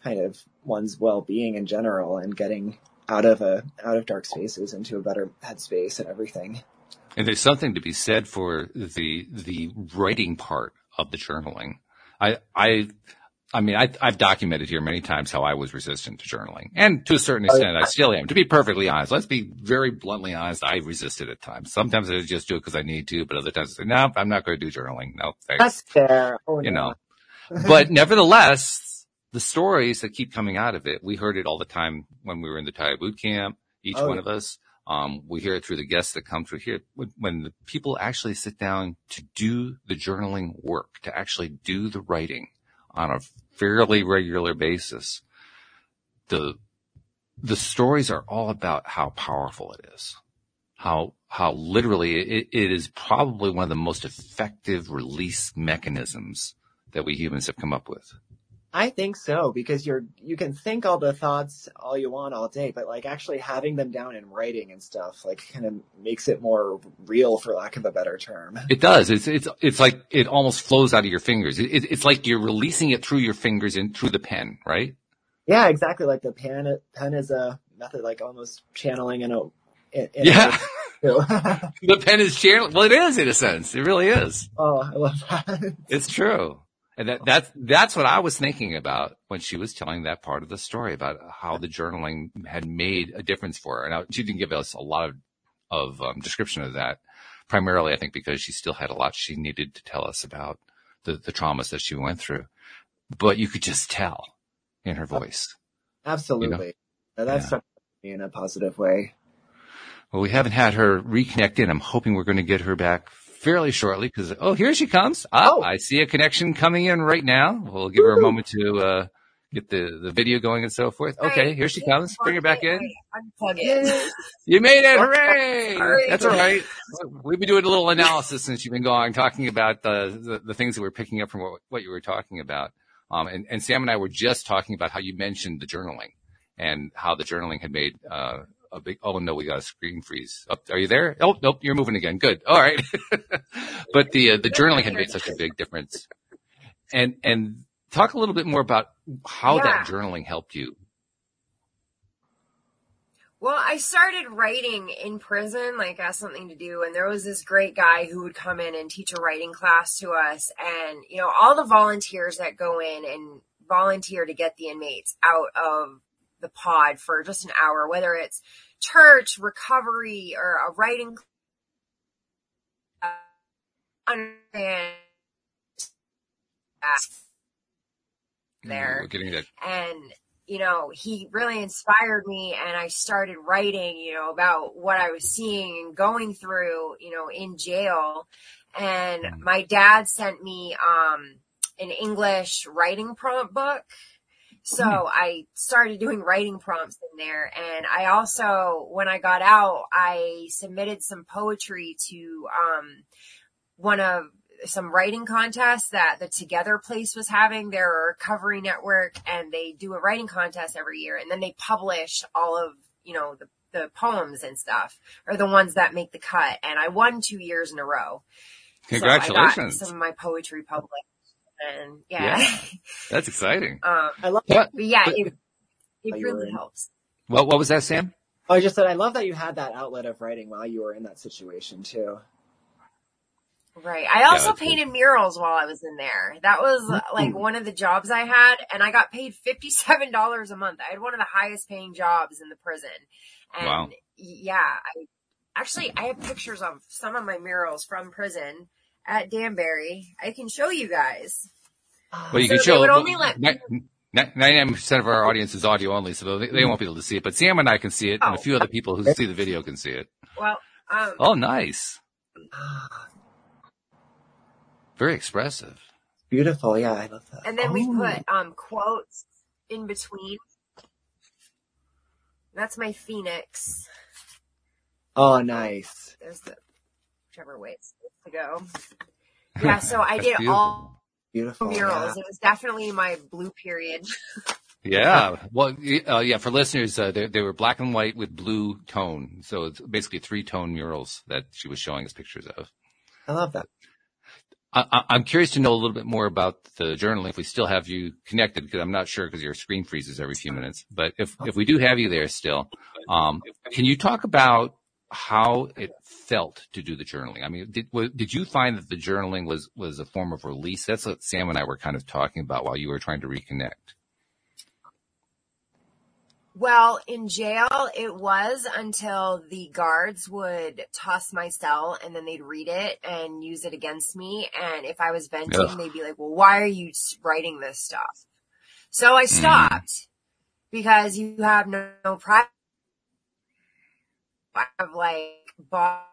kind of one's well-being in general and getting out of a out of dark spaces into a better headspace and everything. And there's something to be said for the the writing part of the journaling. I I I mean, I, have documented here many times how I was resistant to journaling, and to a certain extent, I still am. To be perfectly honest, let's be very bluntly honest. I resisted at times. Sometimes I just do it because I need to, but other times I say, "No, I'm not going to do journaling." No, thanks. That's fair. Oh, you no. know, but nevertheless, the stories that keep coming out of it, we heard it all the time when we were in the Taya boot camp. Each oh, one yeah. of us, um, we hear it through the guests that come through here. When the people actually sit down to do the journaling work, to actually do the writing on a fairly regular basis, the, the stories are all about how powerful it is. How, how literally it, it is probably one of the most effective release mechanisms that we humans have come up with. I think so because you're you can think all the thoughts all you want all day, but like actually having them down in writing and stuff like kind of makes it more real, for lack of a better term. It does. It's it's it's like it almost flows out of your fingers. It, it's like you're releasing it through your fingers and through the pen, right? Yeah, exactly. Like the pen pen is a method, like almost channeling in a. In, in yeah. A, the pen is channeling. Well, it is in a sense. It really is. Oh, I love that. It's true. And that, that's, that's what I was thinking about when she was telling that part of the story about how the journaling had made a difference for her. Now she didn't give us a lot of, of um, description of that, primarily, I think, because she still had a lot she needed to tell us about the, the traumas that she went through. But you could just tell in her voice. Absolutely. You know? That's yeah. in a positive way. Well, we haven't had her reconnect in. I'm hoping we're going to get her back fairly shortly because, oh, here she comes. Ah, oh. I see a connection coming in right now. We'll give Woo. her a moment to, uh, get the, the video going and so forth. Okay, Right. here she comes. Bring her back in. Unplug it. You made it! Hooray! Sorry. That's all right. We've been doing a little analysis since you've been going, talking about the, the, the things that we're picking up from what, what you were talking about. Um, and, and Sam and I were just talking about how you mentioned the journaling and how the journaling had made, uh, a big, oh no, we got a screen freeze. Oh, are you there? Oh, nope, you're moving again. Good. All right. but the, uh, the journaling had made such a big difference. And, and talk a little bit more about how that journaling helped you. Well, I started writing in prison, like as something to do, and there was this great guy who would come in and teach a writing class to us, and you know, all the volunteers that go in and volunteer to get the inmates out of the pod for just an hour, whether it's church, recovery, or a writing class, understand there We're getting that. and you know he really inspired me and i started writing you know about what i was seeing and going through you know in jail and Mm. my dad sent me um an english writing prompt book so i started doing writing prompts in there and i also when i got out i submitted some poetry to um one of some writing contests that the Together Place was having. They're a recovery network and they do a writing contest every year and then they publish all of, you know, the, the poems and stuff or the ones that make the cut. And I won two years in a row. So I got Congratulations. some of my poetry published and yeah. Yeah. That's exciting. um, I love. But, but yeah, But- it, it you were really helps. what, what was that, Sam? Oh, I just said I love that you had that outlet of writing while you were in that situation too. Right. I also that's good. painted murals while I was in there. That was uh, like one of the jobs I had and I got paid $57 a month. I had one of the highest paying jobs in the prison. And Wow. yeah, I actually, I have pictures of some of my murals from prison at Danbury. I can show you guys. Well, you So can they show. would only let- Ninety-nine percent of our audience is audio only, so they, they won't be able to see it. But Sam and I can see it, and a Oh. few other people who see the video can see it. Well, um, Oh, nice. Very expressive. Beautiful. Yeah, I love that. and then we Oh. put, um, quotes in between. That's my phoenix. Oh, nice. there's the whichever way it's supposed. Yeah, so I did beautiful. all Beautiful. murals. yeah. It was definitely my blue period. Yeah. Well, uh, yeah. For listeners, uh, they, they were black and white with blue tone, so it's basically three tone murals that she was showing us pictures of. I love that. I, I- I'm curious to know a little bit more about the journaling. If we still have you connected, because I'm not sure because your screen freezes every few minutes. But if if we do have you there still, um, can you talk about how it felt to do the journaling? I mean, did did you find that the journaling was was a form of release? That's what Sam and I were kind of talking about while you were trying to reconnect. Well, in jail, it was until the guards would toss my cell and then they'd read it and use it against me. And if I was venting, Ugh. they'd be like, well, why are you writing this stuff? So I mm. stopped because you have no, no pride of like, bought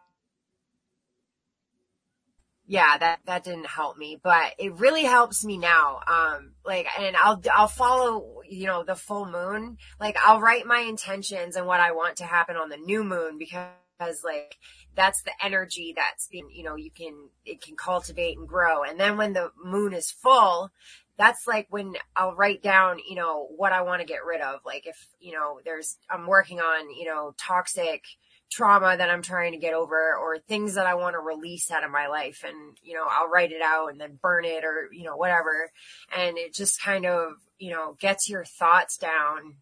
yeah, that, that didn't help me, but it really helps me now. Um, like, and I'll, I'll follow, you know, the full moon. Like, I'll write my intentions and what I want to happen on the new moon because like, that's the energy that's been, you know, you can, it can cultivate and grow. And then when the moon is full, that's like when I'll write down, you know, what I want to get rid of. Like if, you know, there's, I'm working on, you know, toxic trauma that I'm trying to get over or things that I want to release out of my life. And, you know, I'll write it out and then burn it or, you know, whatever. And it just kind of, you know, gets your thoughts down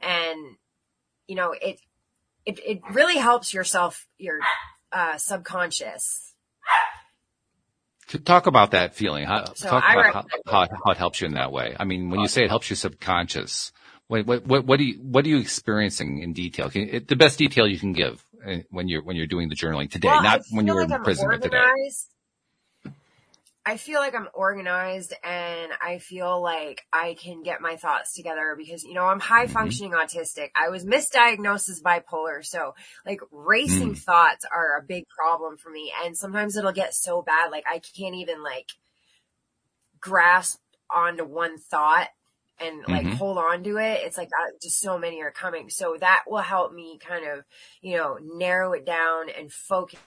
and, you know, it, it, it really helps yourself, your, uh, subconscious. Talk about that feeling, how, So talk I about how, how, how it helps you in that way. I mean, when you say it helps your subconscious, what, what, what, what do you, what are you experiencing in detail? Can, it, the best detail you can give when you're, when you're doing the journaling today, Well, not when you feel were like in I'm prison, but today. organized. I feel like I'm organized and I feel like I can get my thoughts together because, you know, I'm high Mhm. functioning autistic. I was misdiagnosed as bipolar. So like racing Mm. thoughts are a big problem for me. And sometimes it'll get so bad, like I can't even like grasp onto one thought and like Mhm. hold on to it, it's like uh, just so many are coming. So that will help me kind of, you know, narrow it down and focus.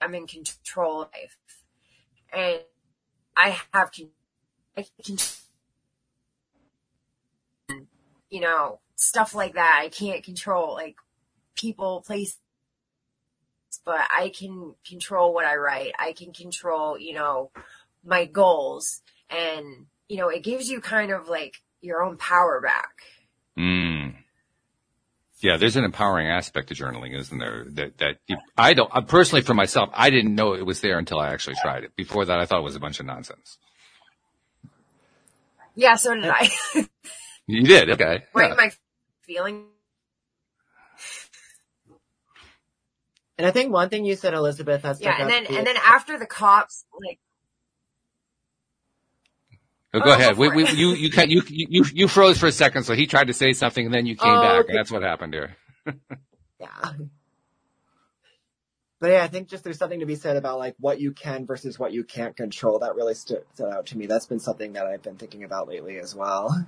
I'm in control of life. And I have, con- I can, you know, stuff like that. I can't control like people, places, but I can control what I write. I can control, you know, my goals and, you know, it gives you kind of like your own power back. Mm. Yeah, there's an empowering aspect to journaling, isn't there? That that you, I don't uh, personally for myself, I didn't know it was there until I actually tried it. Before that, I thought it was a bunch of nonsense. Yeah, so did I. You did, okay? Write Yeah. my feeling. And I think one thing you said, Elizabeth, that's Yeah, and then, and then after the cops, like, Go Oh, ahead. We, we, it. you, you, you, you, you froze for a second, so he tried to say something, and then you came Oh, back, okay. and that's what happened here. Yeah. But yeah, I think just there's something to be said about like what you can versus what you can't control. That really stood, stood out to me. That's been something that I've been thinking about lately as well.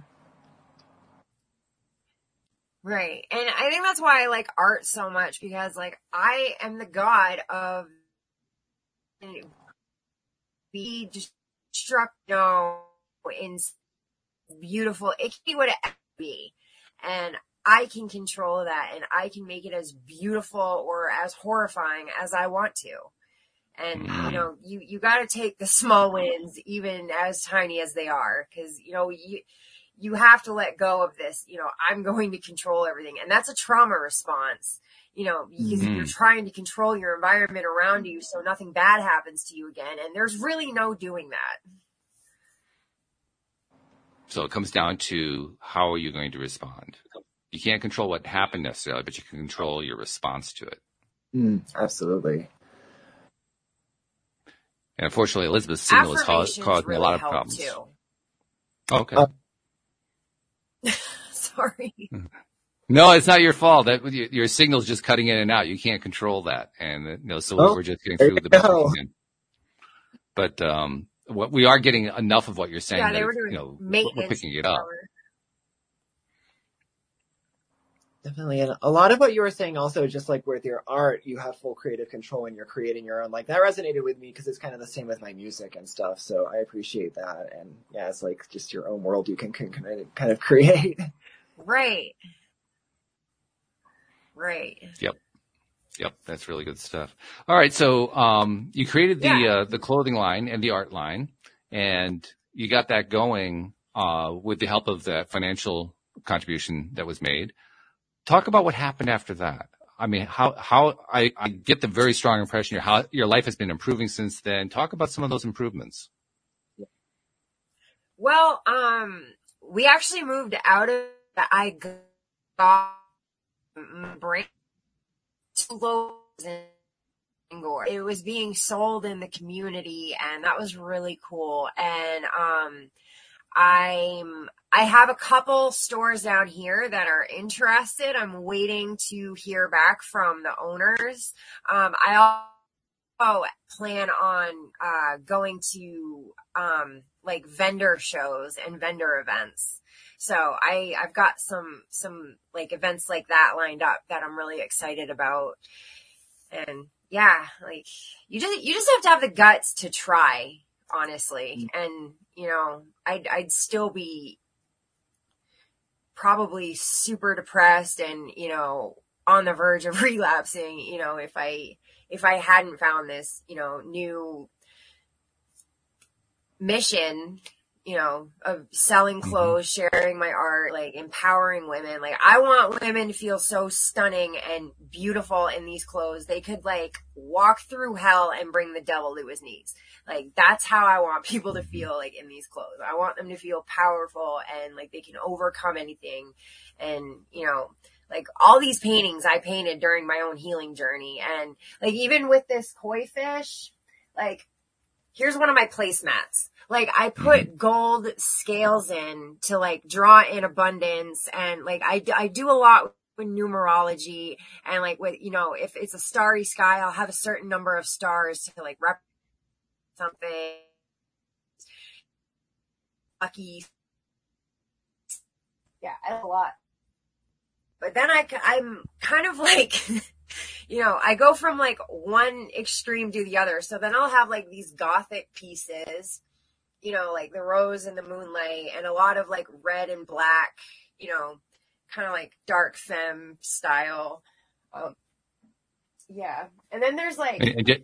right. And I think that's why I like art so much because like I am the god of be struck, you know, in beautiful, it can be what it be. And I can control that and I can make it as beautiful or as horrifying as I want to. And, you Mm. know, you, you gotta take the small wins, even as tiny as they are, cause, you know, you, you have to let go of this, you know, I'm going to control everything. And that's a trauma response, you know, because Mhm. you're trying to control your environment around you so nothing bad happens to you again. And there's really no doing that. So it comes down to how are you going to respond? You can't control what happened necessarily, but you can control your response to it. Mm, absolutely. And unfortunately, Elizabeth's signal is causing Affirmations caused me a lot of problems. too. Okay. Uh, Sorry. no, it's not your fault. That your, your signal's just cutting in and out. You can't control that, and uh, you know, so Oh, we're just getting through you the best we go. can. But um, what we are getting enough of what you're saying. Yeah, they that, were doing you know, we're- maintenance. we're picking it up. Definitely. And a lot of what you were saying also, just like with your art, you have full creative control and you're creating your own. Like that resonated with me because it's kind of the same with my music and stuff. So I appreciate that. And yeah, it's like just your own world you can, can kind of create. Right. Right. Yep, that's really good stuff. All right, so um, you created the Yeah. uh, the clothing line and the art line, and you got that going uh, with the help of that financial contribution that was made. Talk about what happened after that. I mean, how how I, I get the very strong impression your how your life has been improving since then. Talk about some of those improvements. Well, um, we actually moved out of I got my brain to Bangor. It was being sold in the community and that was really cool. And, um, I'm, I have a couple stores down here that are interested. I'm waiting to hear back from the owners. Um, I also plan on, uh, going to, um, like vendor shows and vendor events. So I, I've got some, some like events like that lined up that I'm really excited about. And yeah, like you just, you just have to have the guts to try, honestly. Mm-hmm. And, you know, I'd, I'd still be probably super depressed and, you know, on the verge of relapsing, you know, if I, if I hadn't found this, you know, new mission, you know, of selling mm-hmm. clothes, sharing my art, like empowering women. Like I want women to feel so stunning and beautiful in these clothes. They could like walk through hell and bring the devil to his knees. Like that's how I want people to feel like in these clothes. I want them to feel powerful and like they can overcome anything. And, you know, like all these paintings I painted during my own healing journey. And like even with this koi fish, like here's one of my placemats. Like I mm-hmm. put gold scales in to like draw in abundance and like I, I do a lot with numerology and like with, you know, if it's a starry sky, I'll have a certain number of stars to like rep something lucky Yeah, I have a lot. But then I, I'm kind of like, you know, I go from like one extreme to the other. So then I'll have like these gothic pieces, you know, like the rose and the moonlight and a lot of like red and black, you know, kind of like dark femme style. Um, yeah. And then there's like, And, and ju-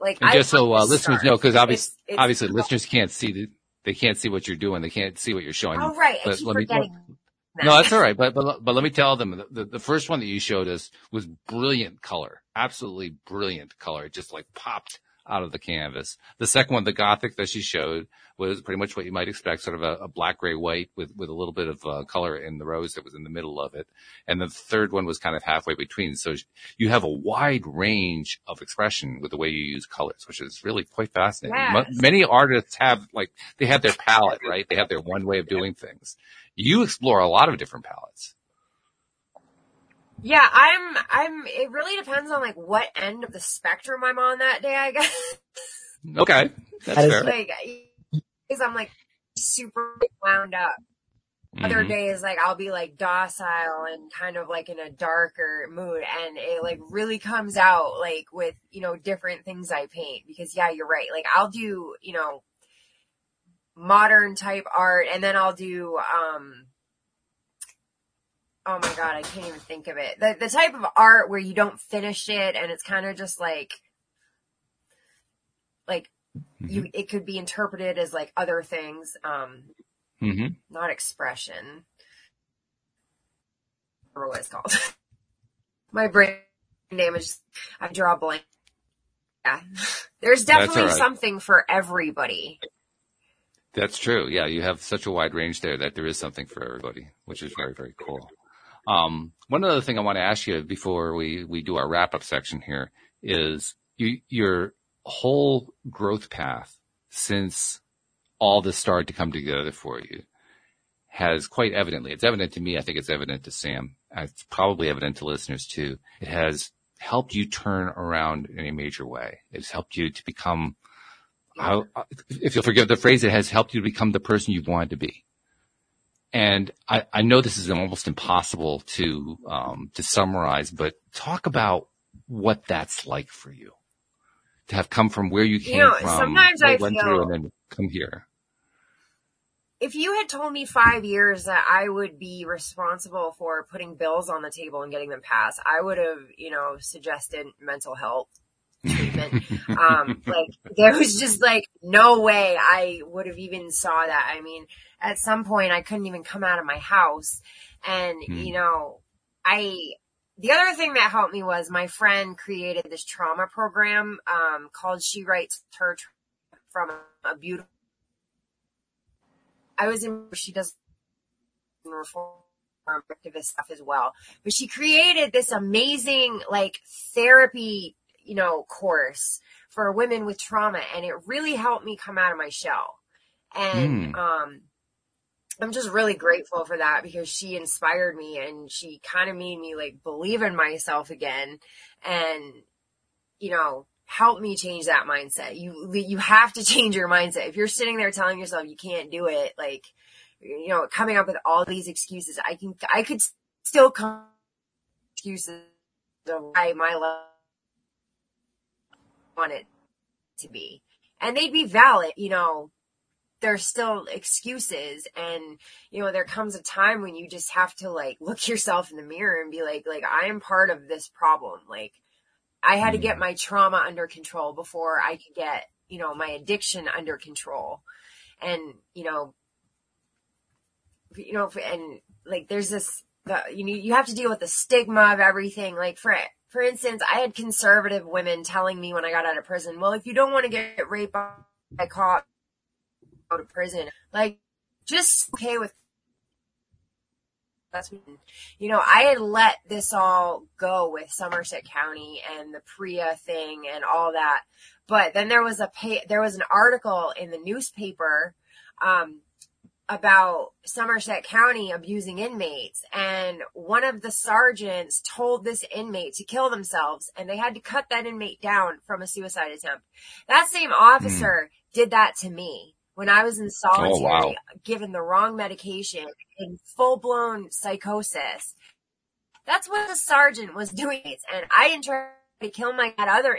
like, and I just so uh, listeners know, because obviously, it's- obviously listeners can't see the, they can't see what you're doing. They can't see what you're showing. Oh, right. I keep let me- forgetting. that. No, that's all right. But, but, but let me tell them the, the first one that you showed us was brilliant color, absolutely brilliant color. It just like popped out of the canvas. The second one, the Gothic that she showed was pretty much what you might expect, sort of a, a black, gray, white with, with a little bit of uh, color in the rose that was in the middle of it. And the third one was kind of halfway between. So you have a wide range of expression with the way you use colors, which is really quite fascinating. Yes. Mo- Many artists have like, they have their palette, right? They have their one way of doing things. You explore a lot of different palettes. Yeah, I'm, I'm, it really depends on like what end of the spectrum I'm on that day, I guess. Okay. That's That is fair. like, because I'm like super wound up. Other Mhm. days, like I'll be like docile and kind of like in a darker mood and it like really comes out like with, you know, different things I paint because yeah, you're right. Like I'll do, you know, modern type art and then I'll do, um, oh my God, I can't even think of it. The, the type of art where you don't finish it and it's kind of just like, like you, it could be interpreted as like other things. Um, mm-hmm. not expression. I remember what it's called. My brain name is I draw a blank. Yeah. There's definitely right. something for everybody. That's true. Yeah, you have such a wide range there that there is something for everybody, which is very, very cool. Um, one other thing I want to ask you before we, we do our wrap up section here is you, your whole growth path since all this started to come together for you has quite evidently, it's evident to me. I think it's evident to Sam. It's probably evident to listeners too. It has helped you turn around in a major way. It's helped you to become I, if you'll forgive the phrase, it has helped you to become the person you've wanted to be. And I, I know this is almost impossible to um, to summarize, but talk about what that's like for you to have come from where you came know, from, sometimes I went feel- through, and then come here. If you had told me five years that I would be responsible for putting bills on the table and getting them passed, I would have, you know, suggested mental health treatment. um, like there was just like no way I would have even saw that. I mean, at some point I couldn't even come out of my house and, Hmm. you know, I, the other thing that helped me was my friend created this trauma program, um, called She Writes Her from a beautiful, I was in, she does reform activist stuff as well, but she created this amazing like therapy, you know, course for women with trauma and it really helped me come out of my shell. And, Hmm. um, I'm just really grateful for that because she inspired me and she kind of made me like believe in myself again and, you know, help me change that mindset. You, you have to change your mindset. If you're sitting there telling yourself you can't do it, like, you know, coming up with all these excuses, I can, I could still come excuses of why my life want it to be. And they'd be valid, you know, there's still excuses. And you know there comes a time when you just have to like look yourself in the mirror and be like like I am part of this problem. Like I had to get mm. my trauma under control before I could get you know my addiction under control. And you know you know and like there's this the, you know you have to deal with the stigma of everything. Like for for instance I had conservative women telling me when I got out of prison well if you don't want to get raped by cop go to prison. Like, just okay with that's you know, I had let this all go with Somerset County and the priya thing and all that. But then there was a pay, there was an article in the newspaper, um, about Somerset County abusing inmates and one of the sergeants told this inmate to kill themselves and they had to cut that inmate down from a suicide attempt. That same officer did that to me when I was in solitary, Oh, wow. given the wrong medication in full blown psychosis. That's what the sergeant was doing. And I didn't try to kill my other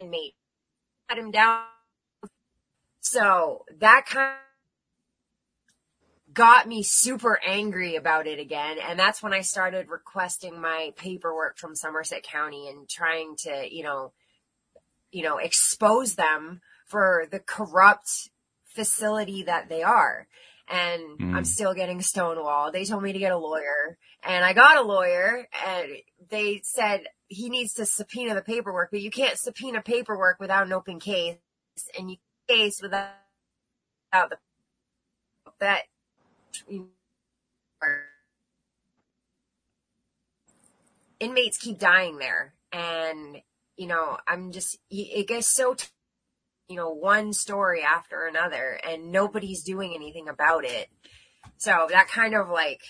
inmate. Cut him down. So that kind got me super angry about it again. And that's when I started requesting my paperwork from Somerset County and trying to, you know, you know, expose them for the corrupt facility that they are. And Mm. I'm still getting stonewalled. They told me to get a lawyer and I got a lawyer and they said he needs to subpoena the paperwork, but you can't subpoena paperwork without an open case and you case without, without the, that inmates keep dying there. And you know i'm just it gets so t- you know one story after another and nobody's doing anything about it. So that kind of like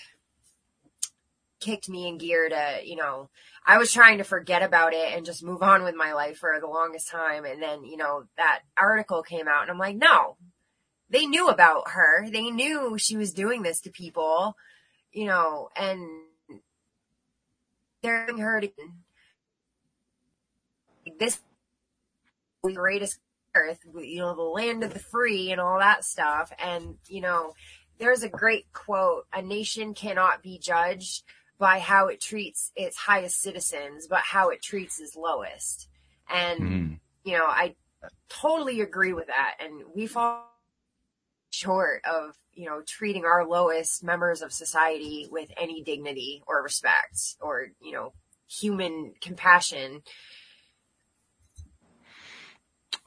kicked me in gear to you know i was trying to forget about it and just move on with my life for the longest time. And then you know that article came out and i'm like no they knew about her they knew she was doing this to people you know and they're doing her to this the greatest earth, you know, the land of the free and all that stuff. And, you know, there's a great quote, a nation cannot be judged by how it treats its highest citizens, but how it treats its lowest. And, Mm. you know, I totally agree with that. And we fall short of, you know, treating our lowest members of society with any dignity or respect or, you know, human compassion.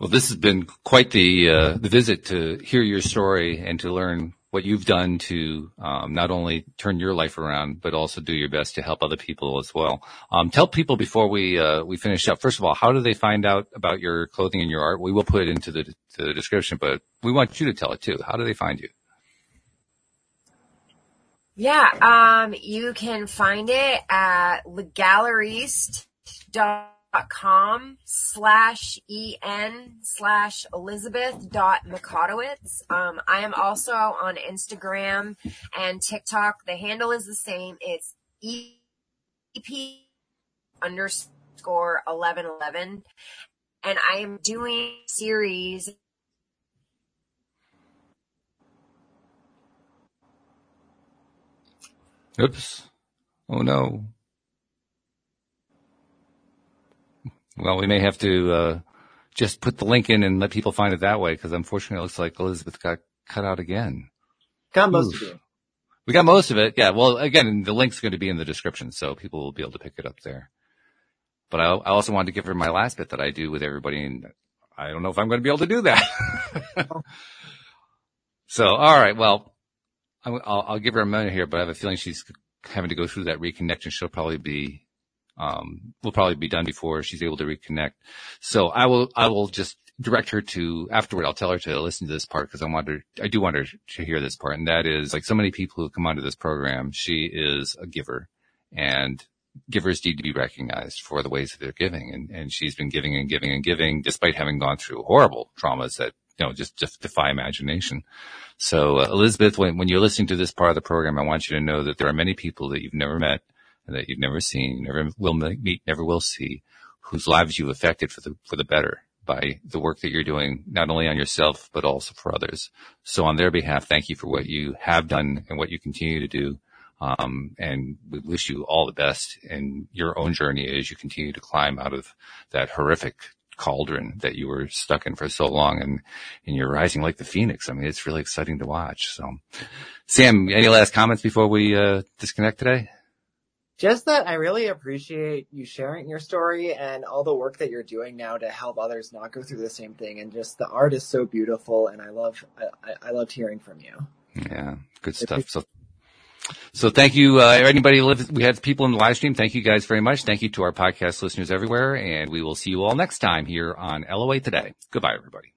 Well, this has been quite the uh, the visit to hear your story and to learn what you've done to um, not only turn your life around, but also do your best to help other people as well. Um, tell people before we uh, we finish up. First of all, how do they find out about your clothing and your art? We will put it into the, the description, but we want you to tell it too. How do they find you? Yeah, um, you can find it at legaleriste.com slash en slash elizabeth dot mikotowicz. Um, I am also on Instagram and TikTok. The handle is the same. It's EP underscore 1111. And I am doing series Oops. Oh no. Well, we may have to uh, just put the link in and let people find it that way because unfortunately it looks like Elizabeth got cut out again. Got most Oof. of you. We got most of it. Yeah. Well, again, the link's going to be in the description, so people will be able to pick it up there. But I, I also wanted to give her my last bit that I do with everybody, and I don't know if I'm going to be able to do that. so, all right. Well, I'm- I'll, I'll give her a minute here, but I have a feeling she's having to go through that reconnection. She'll probably be, um, will probably be done before she's able to reconnect. So I will, I will just direct her to afterward. I'll tell her to listen to this part because I want her, I do want her to hear this part. And that is like so many people who come onto this program, she is a giver and givers need to be recognized for the ways that they're giving. And, and she's been giving and giving and giving despite having gone through horrible traumas that, you know, just, just defy imagination. So, uh, Elizabeth, when, when you're listening to this part of the program, I want you to know that there are many people that you've never met and that you've never seen, never will meet, never will see, whose lives you've affected for the, for the better by the work that you're doing, not only on yourself, but also for others. So on their behalf, thank you for what you have done and what you continue to do. Um, and we wish you all the best in your own journey as you continue to climb out of that horrific cauldron that you were stuck in for so long and, and you're rising like the phoenix. I mean, it's really exciting to watch. So Sam, any last comments before we, uh, disconnect today? Just that I really appreciate you sharing your story and all the work that you're doing now to help others not go through the same thing. And just the art is so beautiful, and I love I, I- loved hearing from you. Yeah, good stuff. So, so thank you, uh, anybody. who live- We had people in the live stream. Thank you guys very much. Thank you to our podcast listeners everywhere, and we will see you all next time here on LOA Today. Goodbye, everybody.